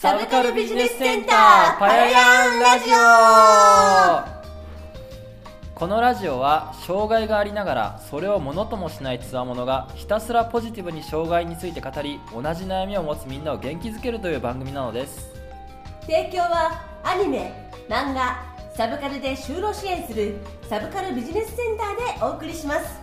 サブカルビジネスセンターパヤヤンラジオ。このラジオは障害がありながらそれをものともしないつわものがひたすらポジティブに障害について語り同じ悩みを持つみんなを元気づけるという番組なのです。提供はアニメ漫画サブカルで就労支援するサブカルビジネスセンターでお送りします。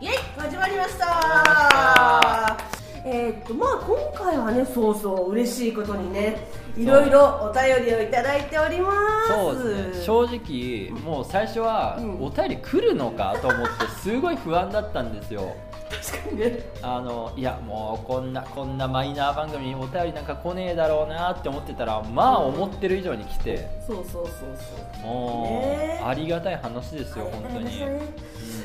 イエイ始まりましたえーっとまあ今回はねそうそう嬉しいことにねいろいろお便りをいただいております。そうですね。正直もう最初はうん。お便り来るのかと思って すごい不安だったんですよ。確かにね。あのいやもうこんなこんなマイナー番組にお便りなんか来ねえだろうなって思ってたらまあ思ってる以上に来て。そうそうそうそう。もう、ね。ありがたい話ですよ本当に、ね。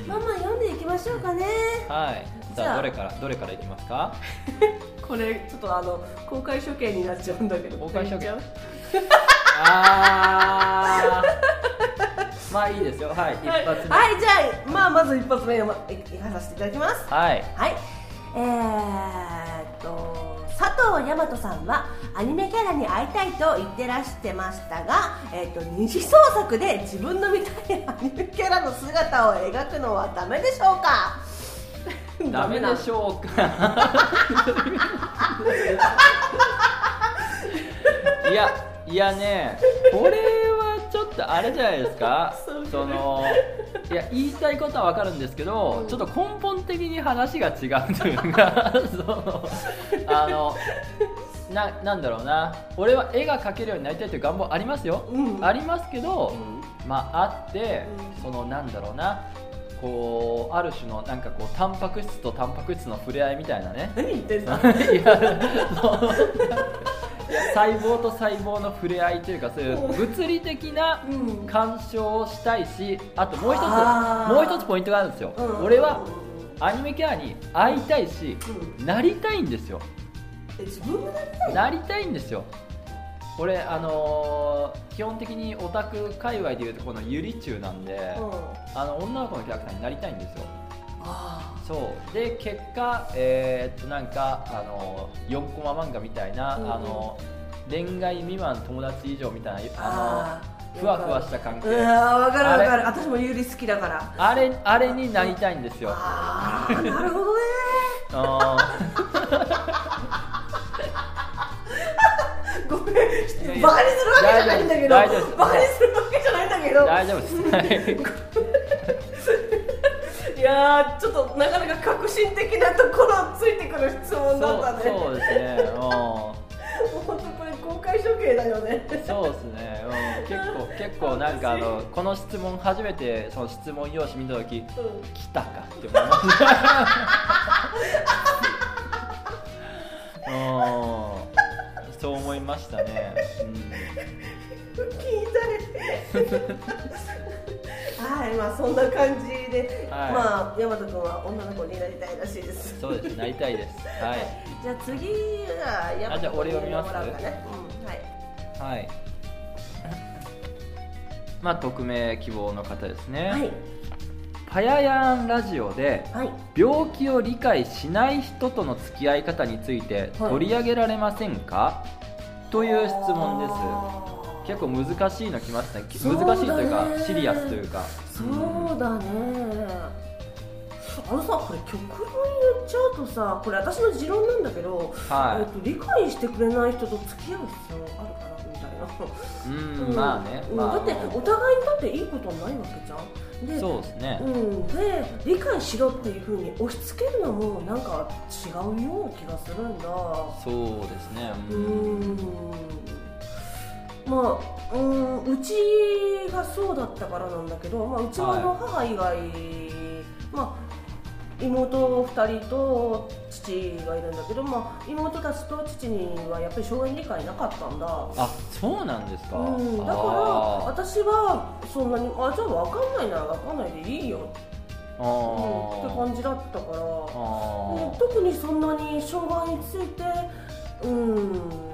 うん。まあまあ読んでいきましょうかね。はいじゃあ。どれからどれからいきますか？これちょっとあの公開処刑になっちゃうんだけど。公開処刑。あー。まあいいですよ。はい一発目。はい、はい、じゃあまあまず一発目をいいかさせていただきます。はい。はい。えー、っと佐藤大和さんはアニメキャラに会いたいと言ってらしてましたが、えーっと二次創作で自分の見たいアニメキャラの姿を描くのはダメでしょうか？ダメでしょうか。いやいやねこれはちょっとあれじゃないですか。そのいや言いたいことは分かるんですけど、うん。ちょっと根本的に話が違うというか そのあのななんだろうな。俺は絵が描けるようになりたいという願望ありますよ、うん。ありますけど、うん。まああって、うん。そのなんだろうなこうある種のなんかこうタンパク質とタンパク質の触れ合いみたいなね。何言ってんの？いや細胞と細胞の触れ合いというかそういう物理的なうん干渉をしたいしあともう一つもう一つポイントがあるんですよ、うん。俺はアニメキャラに会いたいし、うん。なりたいんですよ。え自分がなりたいなりたいんですよ俺あのー基本的にオタク界隈でいうとこのゆり中なんで、うん。あの女の子のキャラクターになりたいんですよ。あそう。で結果えーっとなんかあの4コマ漫画みたいな、うんうん。あの恋愛未満友達以上みたいなああー。のふわふわした関係。うんわかるわかある私もユーリ好きだから。あれあれになりたいんですよ。ああなるほどね にするわけじゃないんだけど。バカにするわけじゃないんだけど。ー大丈夫です。はい。いやーちょっとなかなか革新的なところをついてくる質問だったね。そうですね。うん。本当これ公開処刑だよね。そうですね、うん、結構 結構なんかあのこの質問初めてその質問用紙見た時うん。来たかって思いました ましたね、聞いたね。はいまあそんな感じで、はい。まあ大和君は女の子になりたいらしいです。うん、そうですなりたいです。はい。じゃあ次は大和あじゃあ俺読みます？もらおうかね、うん、はい。はい。まあ匿名希望の方ですね、はい。パヤヤンラジオではい。病気を理解しない人との付き合い方についてはい取り上げられませんか、という質問です。結構難しいのきますね。そうだね。難しいというかシリアスというか。そうだね。あのさこれ極論言っちゃうとさこれ私の持論なんだけど、はい。えっと、理解してくれない人と付き合う必要あるかなみたいな、うん、まあね、うんまあ、だってお互いにとっていいことないわけじゃんでそうですね、うん、で理解しろっていうふうに押し付けるのもなんか違うような気がするんだ。そうですね。ううん。んまあうんうちがそうだったからなんだけど、まあ、うちはあの母以外、まあ妹2人と父がいるんだけど、まあ、妹たちと父にはやっぱり障害理解なかったんだ。あそうなんですか、うん、だからあ私はそんなにあじゃあ分かんないなら分かんないでいいよ、ー。うん、って感じだったから、あうんー特にそんなに障害についてうん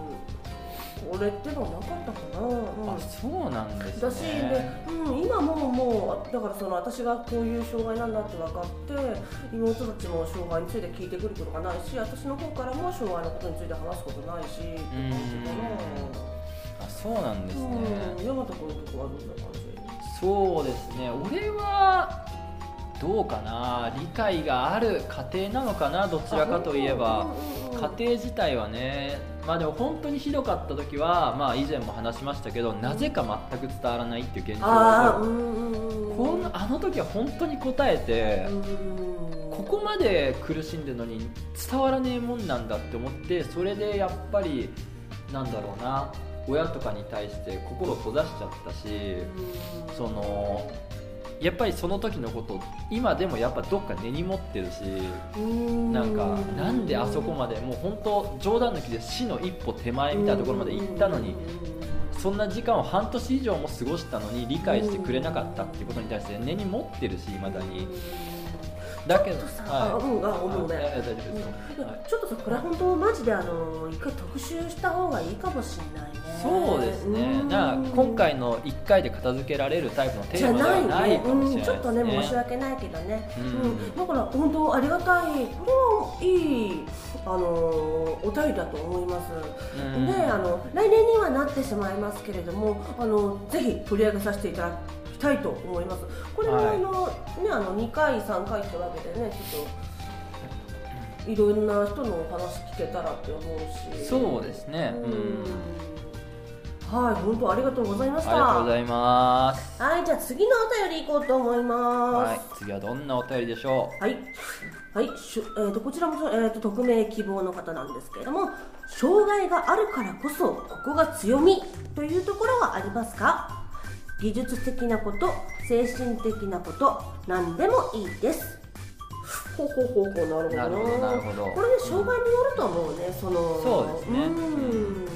これっていうのはなかったかな、うん。あそうなんですだし、ねねうん、今だからその私がこういう障害なんだって分かって妹たちも障害について聞いてくることがないし私の方からも障害のことについて話すことないしって感じかあそうなんですな、ね、うん、山田君のとこはどんな感じそうですね。俺はどうかな。理解がある家庭なのかなどちらかといえば。家庭自体はねまあでも本当にひどかった時はまあ以前も話しましたけどなぜか全く伝わらないっていう現状がんうんうんこんあの時は本当に答えてうんここまで苦しんでるのに伝わらねえもんなんだって思ってそれでやっぱりなんだろうな親とかに対して心を閉ざしちゃったしうん。そのやっぱりその時のこと今でもやっぱどっか根に持ってるしうん。なんかなんであそこまでもう本当冗談抜きで死の一歩手前みたいなところまで行ったのにそんな時間を半年以上も過ごしたのに理解してくれなかったっていうことに対して根に持ってるしいまだにだけどさはい。あうんあごめんごめんあいや大丈夫ですよ。いやはい。ちょっとさこれ本当マジであの一回特集した方がいいかもしれないね。そうですね。うん。だから今回の1回で片付けられるタイプのテじゃーマではなないかもしれないね、うん、ちょっとね申し訳ないけどね、ううん。んだから本当ありがたいこれはいいあのお便りだと思います、うん。であの来年にはなってしまいますけれどもあのぜひ取り上げさせていただきたいと思います。これは、はい。あのねあの2回3回ってわけでねちょっといろんな人のお話聞けたらって思うし。そうですね。はい本当ありがとうございました。ありがとうございます。はいじゃあ次のお便り行こうと思います。はい次はどんなお便りでしょはい、はいしゅえー、とこちらも、えー、と匿名希望の方なんですけれども障害があるからこそここが強みというところはありますか？技術的なこと精神的なこと何でもいいです。ほうほうほうほうなるほどな。るほどなるほど。これね障害によると思うねそのそうですね。うん。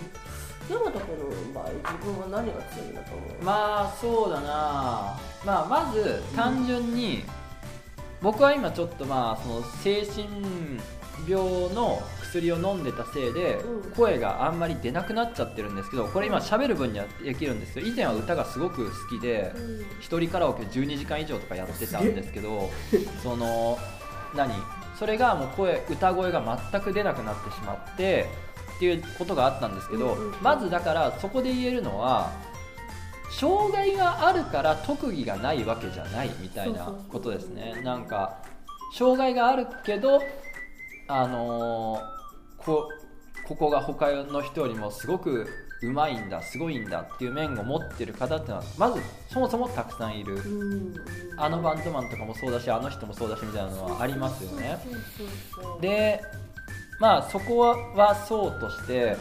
山田君の場合自分は何が強いんだと思う？うまあそうだな。まあまず単純に、僕は今ちょっとまあその精神病の薬を飲んでたせいでうん。声があんまり出なくなっちゃってるんですけどこれ今喋る分にはできるんですけど以前は歌がすごく好きで一人カラオケ12時間以上とかやってたんですけど その何？それがもう声歌声が全く出なくなってしまってっていうことがあったんですけど、まずだからそこで言えるのは障害があるから特技がないわけじゃないみたいなことですね。なんか障害があるけどあのーこここが他の人よりもすごくうまいんだすごいんだっていう面を持ってる方っていうのはまずそもそもたくさんいる。あのバンドマンとかもそうだしあの人もそうだしみたいなのはありますよね。でまあそこはそうとして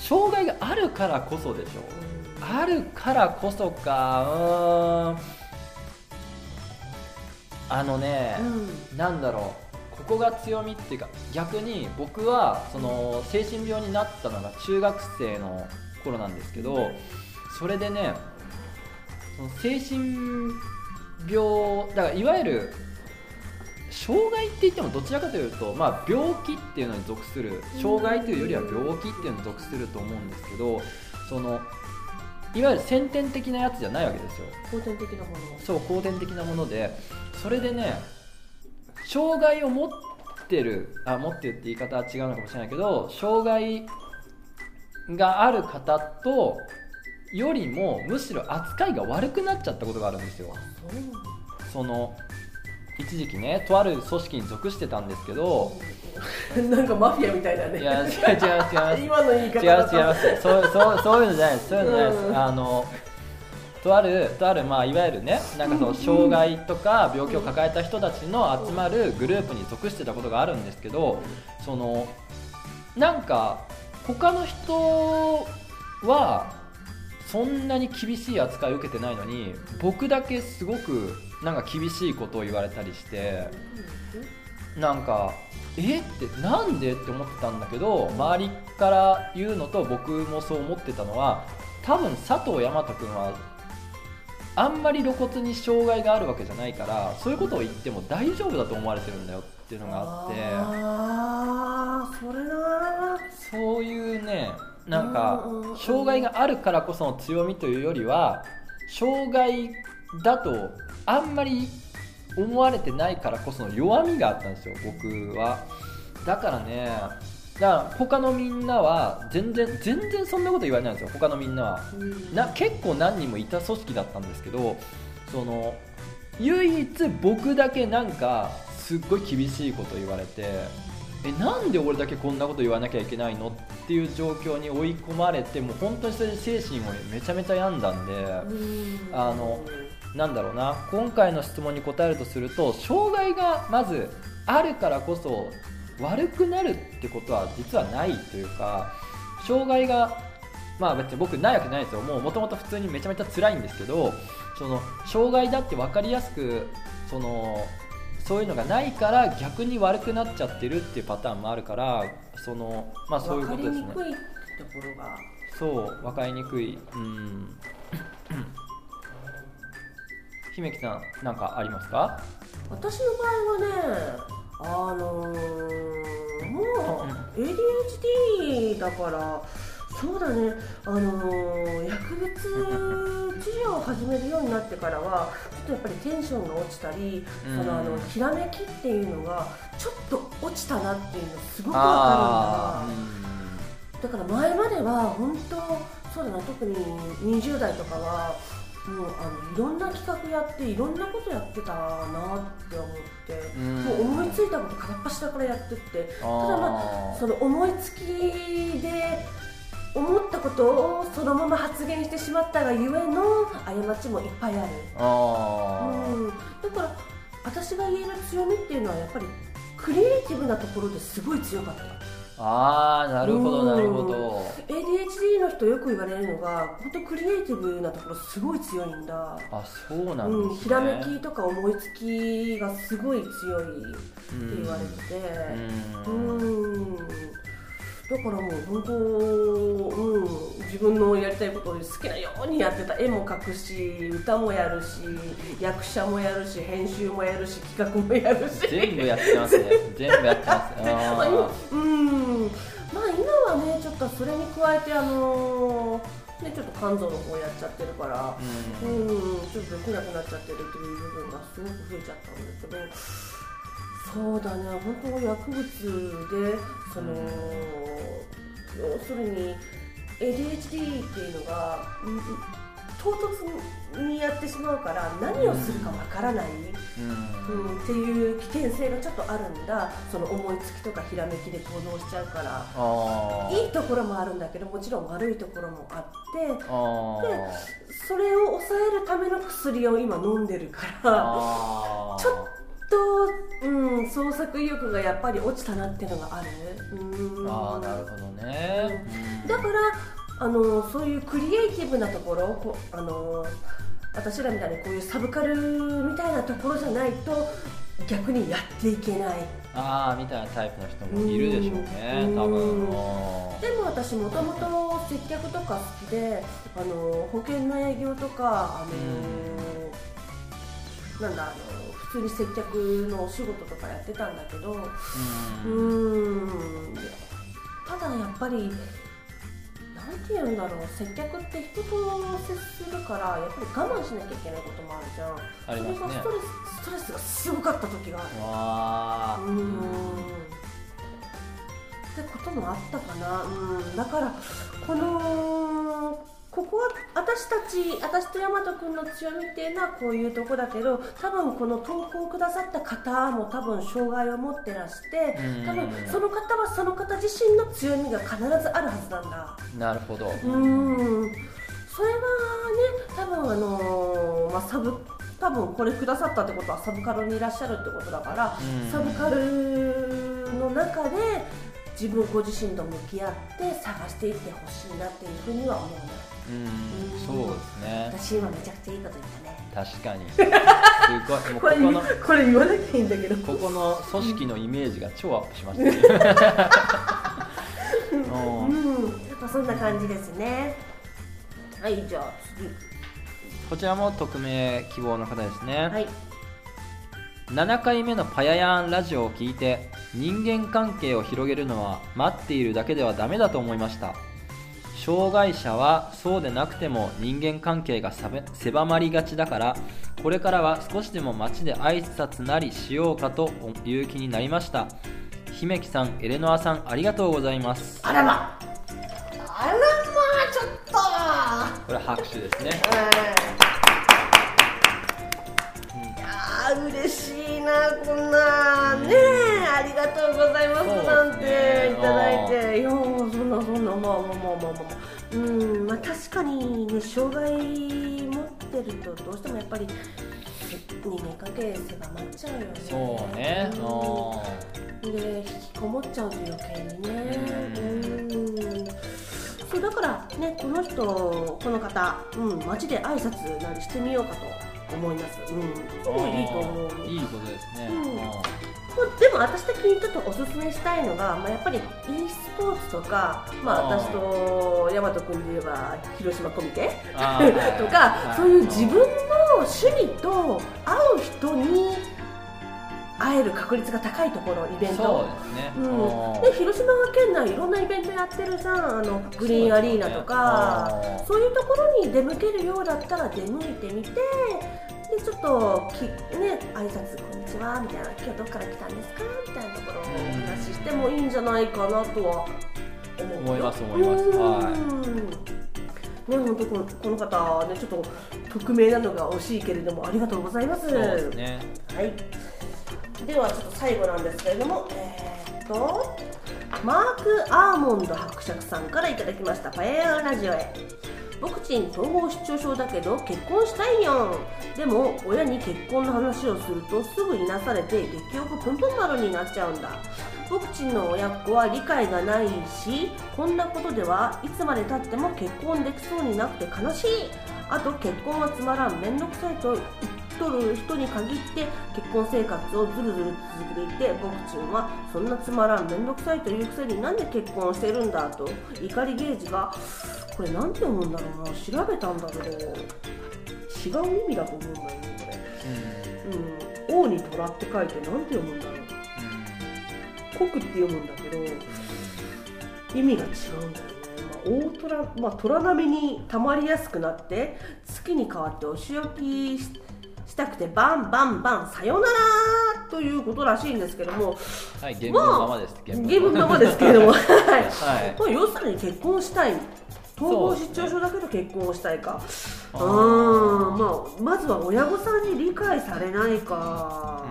障害があるからこそでしょあるからこそかうーん。あのね、うん。なんだろうここが強みっていうか逆に僕はその精神病になったのが中学生の頃なんですけどそれでねその精神病だからいわゆる障害って言ってもどちらかというと、まあ、病気っていうのに属する障害というよりは病気っていうのに属すると思うんですけどそのいわゆる先天的なやつじゃないわけですよ。後天的なもの。そう後天的なものでそれでね障害を持ってるあ持ってるって言い方は違うのかもしれないけど障害がある方とよりもむしろ扱いが悪くなっちゃったことがあるんですよ。その一時期ねとある組織に属してたんですけど なんかマフィアみたいだね。いや違う 違う違います今の言い方違う違いだとます。そうそうそういうのじゃないです。そういうのじゃないです、うん。あのとあるとあるまあいわゆるねなんかその障害とか病気を抱えた人たちの集まるグループに属してたことがあるんですけどそのなんか他の人はそんなに厳しい扱いを受けてないのに僕だけすごくなんか厳しいことを言われたりしてなんかえ？ってなんで？って思ってたんだけど周りから言うのと僕もそう思ってたのは多分佐藤大和君はあんまり露骨に障害があるわけじゃないからそういうことを言っても大丈夫だと思われてるんだよっていうのがあってああそれなそういうねなんか障害があるからこその強みというよりは障害だとあんまり思われてないからこその弱みがあったんですよ僕は。だからねだから他のみんなは全然全然そんなこと言われないんですよ。他のみんなは。うん。な結構何人もいた組織だったんですけどその唯一僕だけなんかすっごい厳しいこと言われてえなんで俺だけこんなこと言わなきゃいけないの？っていう状況に追い込まれてもう本当にそれで精神もめちゃめちゃ病んだんでうん。あのなんだろうな。今回の質問に答えるとすると障害がまずあるからこそ悪くなるってことは実はないというか障害がまあ別に僕ないわけないですよもう。もともと普通にめちゃめちゃ辛いんですけどその障害だって分かりやすくそのそういうのがないから逆に悪くなっちゃってるっていうパターンもあるからそのまあそういうことですね。分かりにくいところが。そう分かりにくい。うん。姫木さんなんかありますか？私の場合はねあのーもう ADHD だからそうだね。あのー薬物治療を始めるようになってからはちょっとやっぱりテンションが落ちたり、うん。そのあのひらめきっていうのがちょっと落ちたなっていうのすごくわあかるんだだから前までは本当そうだな特に20代とかはもうあのいろんな企画やっていろんなことやってたなって思って、うん。もう思いついたこと片っ端からやってってあただまあその思いつきで思ったことをそのまま発言してしまったがゆえの過ちもいっぱいある、あうん、だから私が言える強みっていうのはやっぱりクリエイティブなところですごい強かったよあーなるほどうん。なるほど。ADHD の人よく言われるのが本当クリエイティブなところすごい強いんだ。あそうなんうん、ひらめきとか思いつきがすごい強いって言われてて。うん。うん。だからもう本当、うん、自分のやりたいことを好きなようにやってた絵も描くし歌もやるし役者もやるし編集もやるし企画もやるし。全部やってますね。全部やってます。うんはねちょっとそれに加えてあのねちょっと肝臓の方やっちゃってるからーうん。うんちょっとできなくなっちゃってるっていう部分がすごく増えちゃったんだけどそうだね本当薬物でその、要するに ADHD っていうのが、うん唐突にやってしまうから何をするかわからない、うん。うん、っていう危険性がちょっとあるんだ。その思いつきとかひらめきで行動しちゃうから。いいところもあるんだけどもちろん悪いところもあって。あそれを抑えるための薬を今飲んでるからちょっと、うん、創作意欲がやっぱり落ちたなっていうのがある。うん。あーなるほどね。うん。だからあのそういうクリエイティブなところこあの私らみたいにこういうサブカルみたいなところじゃないと逆にやっていけない。ああみたいなタイプの人もいるでしょうねうん。多分。でも私もともと接客とか好きであの保険の営業とかあの、なんだあの普通に接客のお仕事とかやってたんだけどううんん。ただやっぱりなんて言うんだろう接客って人と接するからやっぱり我慢しなきゃいけないこともあるじゃん。ありますね。それがストレスストレスがすごかった時がある。わーうん。ってこともあったかな、うん、だからこのここは私たち私と大和君の強みっていうのはこういうとこだけど多分この投稿をくださった方も多分障害を持ってらしてうん。多分その方はその方自身の強みが必ずあるはずなんだ。なるほど。うん。それはね多分あのーまあサブ多分これくださったってことはサブカルにいらっしゃるってことだから、うん。サブカルの中で自分ご自身と向き合って探していってほしいなっていうふうには思うねうんそうですね。私今めちゃくちゃいいこと言ったね。確かに。すごい。これここのこれ言わなきゃいいんだけど。ここの組織のイメージが超アップしましたね。うん。うん、まあ、そんな感じですね。はいじゃあ次。こちらも匿名希望の方ですね、はい。7回目のパヤヤンラジオを聞いて人間関係を広げるのは待っているだけではダメだと思いました。障害者はそうでなくても人間関係が狭まりがちだからこれからは少しでも街で挨拶なりしようかという気になりました。姫木さんエレノアさんありがとうございます。あらま。あらまちょっと。これ拍手ですね。いやー嬉しいなこんなねえありがとうございますなんていただいて。いやー。そんなそんなまあまあまあまあまあまあうんまあ確かにね障害持ってるとどうしてもやっぱり人間関係狭まっちゃうよね。そうねうん。で引きこもっちゃうと余計にね。うんうん。そうだからねこの人この方、うん、街で挨拶なりしてみようかと思います。うん。すごいいいと思う。いいことですね、うん。うん。でも私的にちょっとおすすめしたいのが、まあ、やっぱり e スポーツとか、まあ、私と大和君で言えば広島コミケ？とか、はい。そういう自分の趣味と合う人に会える確率が高いところイベント。そうですね、うん、うんで広島県内いろんなイベントやってるじゃんあのグリーンアリーナとかそうねいうところに出向けるようだったら出向いてみてでちょっとき、ね、挨拶こんにちはみたいな今日どっから来たんですかみたいなところをお話ししてもいいんじゃないかなとは思います思います。うんね本当このこの方ねちょっと匿名なのが惜しいけれどもありがとうございます。そうですね。はい。ではちょっと最後なんですけれども、えーっとマークアーモンド伯爵さんからいただきましたパエアラジオへ。僕ちん統合失調症だけど結婚したいよでも親に結婚の話をするとすぐいなされて激欲プンプン丸になっちゃうんだ。僕ちんの親っ子は理解がないしこんなことではいつまでたっても結婚できそうになくて悲しい。あと結婚はつまらん。面倒くさいと言っとる人に限って結婚生活をずるずる続けていて僕ちんはそんなつまらん面倒くさいというくせになんで結婚してるんだと怒りゲージがこれなんて読むんだろうな調べたんだけど違う意味だと思うんだよねこれ、うん、王に虎って書いてなんて読むんだろう。国って読むんだけど意味が違うんだよね、まあ、大虎、まあ、虎並みに溜まりやすくなって月に変わってお仕置きししたくてバンバンバンさよならということらしいんですけども。はい原文のままです、原文のままですけれども、はい。はい。まあ、要するに結婚したい。統合失調症だけど結婚をしたいか。う,、あまあ、まずは親御さんに理解されないか。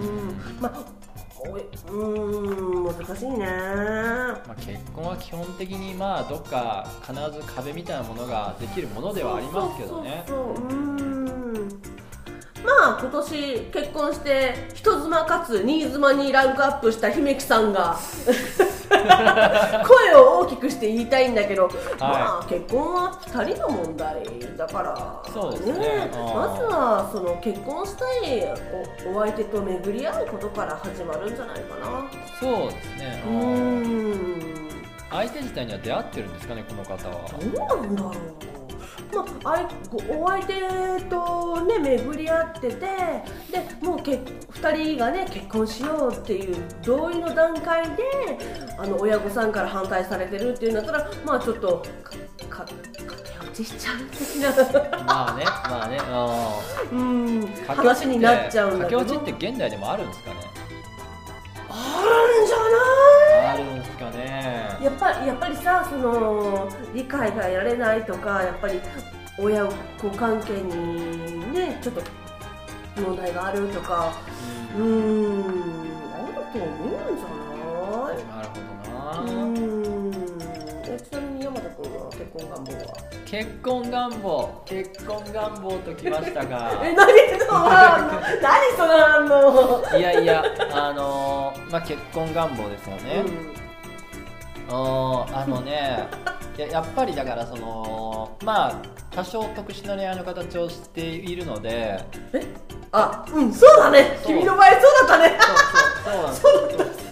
うん。うん。まあおいうーん難しいね。まあ、結婚は基本的にまあどっか必ず壁みたいなものができるものではありますけどね。そうそうそう。うーんまあ今年結婚して人妻かつ新妻にランクアップした姫木さんが 声を大きくして言いたいんだけど、まあ結婚は2人の問題だからそうですね。あーまずはその結婚したいおお相手と巡り合うことから始まるんじゃないかな。そうですね。うー。ん。相手自体には出会ってるんですかねこの方は。どうなんだろうまあ、あいごお相手とね巡り合っててでもうけ2人がね結婚しようっていう同意の段階であの親御さんから反対されてるっていうんだったらまあちょっとかか駆け落ちしちゃう的な。まあねまあねうん。うん。話になっちゃうんだけど。駆け落ちって現代でもあるんですかねかね。やっぱりやっぱりさその理解が得られないとかやっぱり親子関係にねちょっと問題があるとか。うーんあると思うんじゃなるないほどな、うーん。えちなみに山田君は結婚願望は？結婚願望。結婚願望ときましたが。え 何その何その反応いやいやあのーまあ結婚願望ですよね、あーあのねい ややっぱりだからそのまあ多少特殊な恋愛の形をしているのでうん、え？あうんそうだね。そう。君の場合そうだったね。そうそうそうなんです。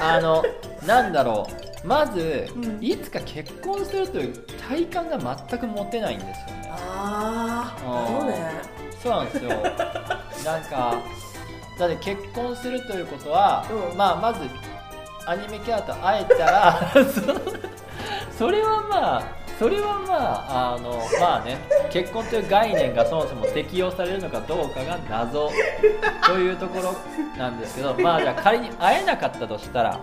あのなんだろう。まず、うん。いつか結婚するという体感が全く持てないんですよね。ああそうね。そうなんですよ。なんかだって結婚するということは、うん。まあまずアニメキャラと会えたら それはまあそれはまああのまあね結婚という概念がそもそも適用されるのかどうかが謎というところなんですけどまあじゃあ仮に会えなかったとしたら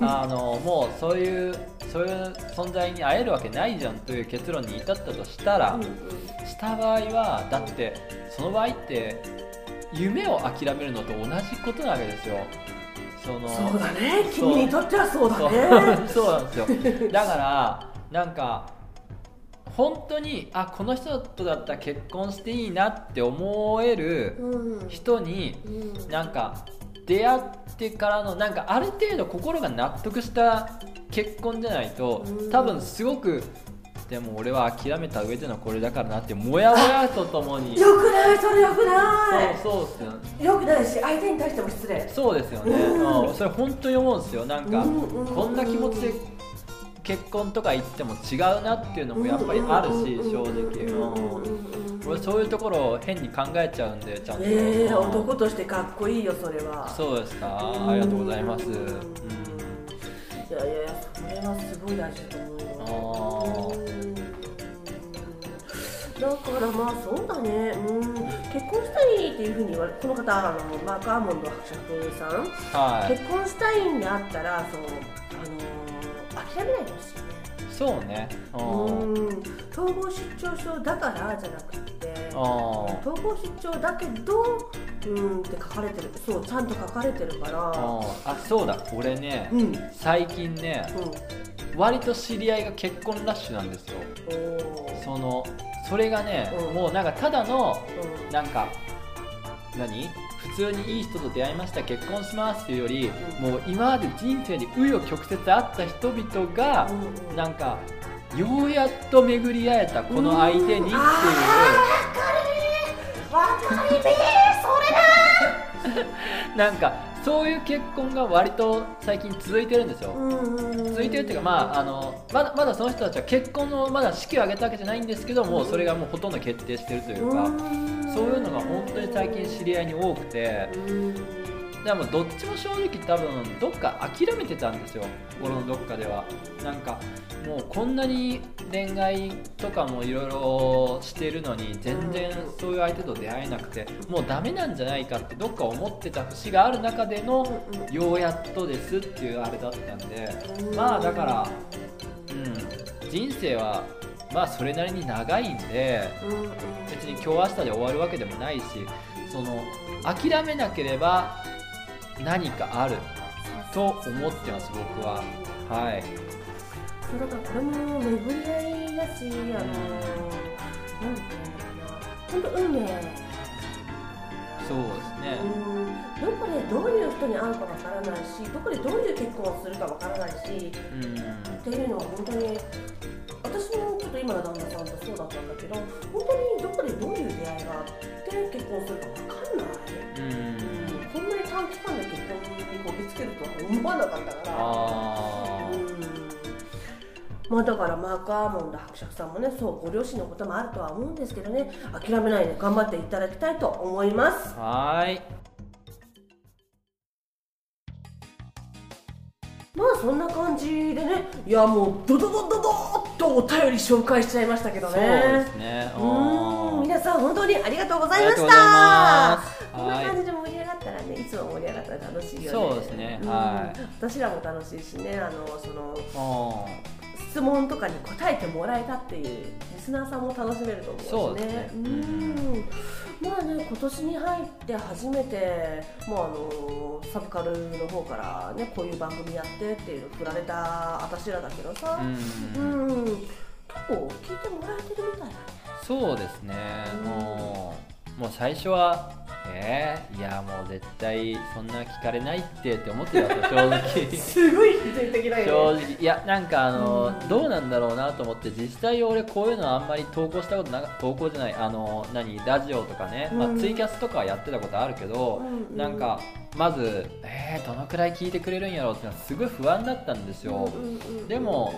あのもうそういうそういう存在に会えるわけないじゃんという結論に至ったとしたら、した場合はだってその場合って夢を諦めるのと同じことなわけですよ。そのそうだね。君にとってはそうだそう。ね そうなんですよ。だからなんか本当にあこの人とだったら結婚していいなって思えるうん。人にうん。なんか出会ってからのなんかある程度心が納得した結婚じゃないとうん。多分すごくでも俺は諦めた上でのこれだからなってモヤモヤとともに。よくないそれよくない。そうそうっすよ。ねよくないし相手に対しても失礼。そうですよね、うん。うん。それ本当に思うんですよ。なんか、こんな気持ちで結婚とか言っても違うなっていうのもやっぱりあるし、正直、うん。俺そういうところを変に考えちゃうんでちゃんと、ええうん。男としてかっこいいよそれはそうですか。ん。ありがとうございます、いやいやいやそれはすごい大事だと思うだからまあそうだね。うん。結婚したいっていうふうに言われこの方あのマーク・アーモンド伯爵さん。はい。結婚したいんであったらそうあの諦めないでほしいね。そうね。うん。うん。統合失調症だからじゃなくてあ統合失調だけどうんって書かれてる。そうちゃんと書かれてるから。あそうだ。俺ね、うん。うん最近ね割と知り合いが結婚ラッシュなんですよ。そのそれがね、うん。もうなんかただのうん。なんか何？普通にいい人と出会いました結婚しますっていうより、うん。もう今まで人生に紆余曲折あった人々が、うんうん。なんかようやっと巡り会えたこの相手にっていう、うん。あわかりめえそれ なんかそういう結婚が割と最近続いてるんですよ、だ続いてるっていうか、まあ、あのまだまだその人たちは結婚のまだ式を挙げたわけじゃないんですけども、それがもうほとんど決定してるというか、そういうのが本当に最近知り合いに多くてでもどっちも正直多分どっか諦めてたんですよ。心のどっかでは。なんかもうこんなに恋愛とかもいろいろしてるのに全然そういう相手と出会えなくてもうダメなんじゃないかってどっか思ってた節がある中でのようやっとですっていうあれだったんで。まあだからうん人生はまあそれなりに長いんで別に今日明日で終わるわけでもないしその諦めなければ何かあると思ってます僕は。はい。そうだからこれも巡り合いだし、あのー、なんて言うん。だろうな、本当運命。そうですね。うんどこでどういう人に会うかわからないし、どこでどういう結婚をするかわからないし、うん。っていうのは本当に私もちょっと今の旦那さんとそうだったんだけど本当にどこでどういう出会いがあって結婚するか分かんない、うんこんなに短期間で結婚にこぎつけるとは思わなかったから。あうん。まあだからマーク・アーモンド伯爵さんもねそうご両親のこともあるとは思うんですけどね。諦めないで頑張っていただきたいと思います。ーはーい。まあそんな感じでね。いやもうドドドドドーっとお便り紹介しちゃいましたけどそうねですね。うー。ん。皆さん本当にありがとうございました。こんなはい。感じでつも盛り上がったら楽しいよね。そうですね。ん。はい。私らも楽しいしね。あのそのうん質問とかに答えてもらえたっていうリスナーさんも楽しめると思うしね。そうですね。うん。まあね今年に入って初めてもうあのサブカルの方からねこういう番組やってっていうの振られた私らだけどさ。うん。うん。結構聞いてもらえてるみたいだね。そうですね。もうもう最初はえー、いやもう絶対そんな聞かれないってって思ってた正直。すごい否定的だ正よね。直。いやなんかあの、うんどうなんだろうなと思って実際俺こういうのあんまり投稿したことなか投稿じゃないあの何ラジオとかね、まあうん。ツイキャスとかはやってたことあるけど、うん。なんかまずえー、どのくらい聞いてくれるんやろうってのはすごい不安だったんですよ、うんうんうんでも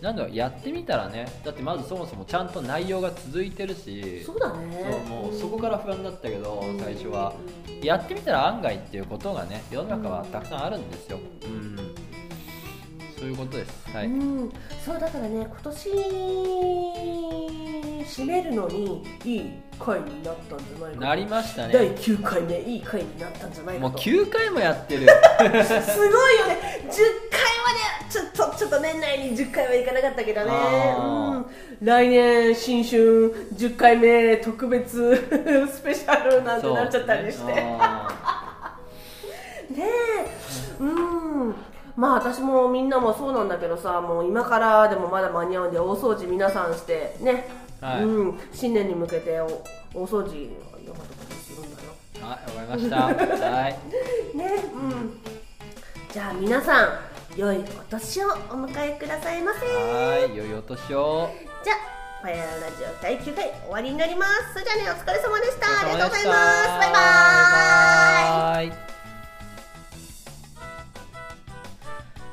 なんだろうやってみたらねだってまずそもそもちゃんと内容が続いてるし。そうだね。そうもうそこから不安だったけどうん。最初は。やってみたら案外っていうことがね世の中はたくさんあるんですよ、うん、そういうことです。はい、うん。そうだからね今年締めるのにいい回になったんじゃないかなりました第ね9回目いい回になったんじゃないかと。もう9回もやってる。すごいよね。10回までちょっとちょっと年内に10回はいかなかったけどね、あうん、来年新春10回目特別 スペシャルなんてなっちゃったりして。ね。あえ。うん。まあ私もみんなもそうなんだけどさもう今からでもまだ間に合うんで大掃除皆さんしてね、はい。うん、新年に向けてお大掃除山とかするんだよ。ーはいわかりました。はい。ねうん。じゃあ皆さん良いお年をお迎えくださいませ。はい良いお年を。じゃあファイアラジオ第9回終わりになります。それじゃあねお疲れ様でした。ありがとうございます。バイバイ。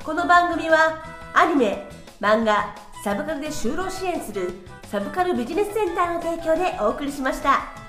この番組はアニメ漫画サブカルで就労支援するサブカルビジネスセンターの提供でお送りしました。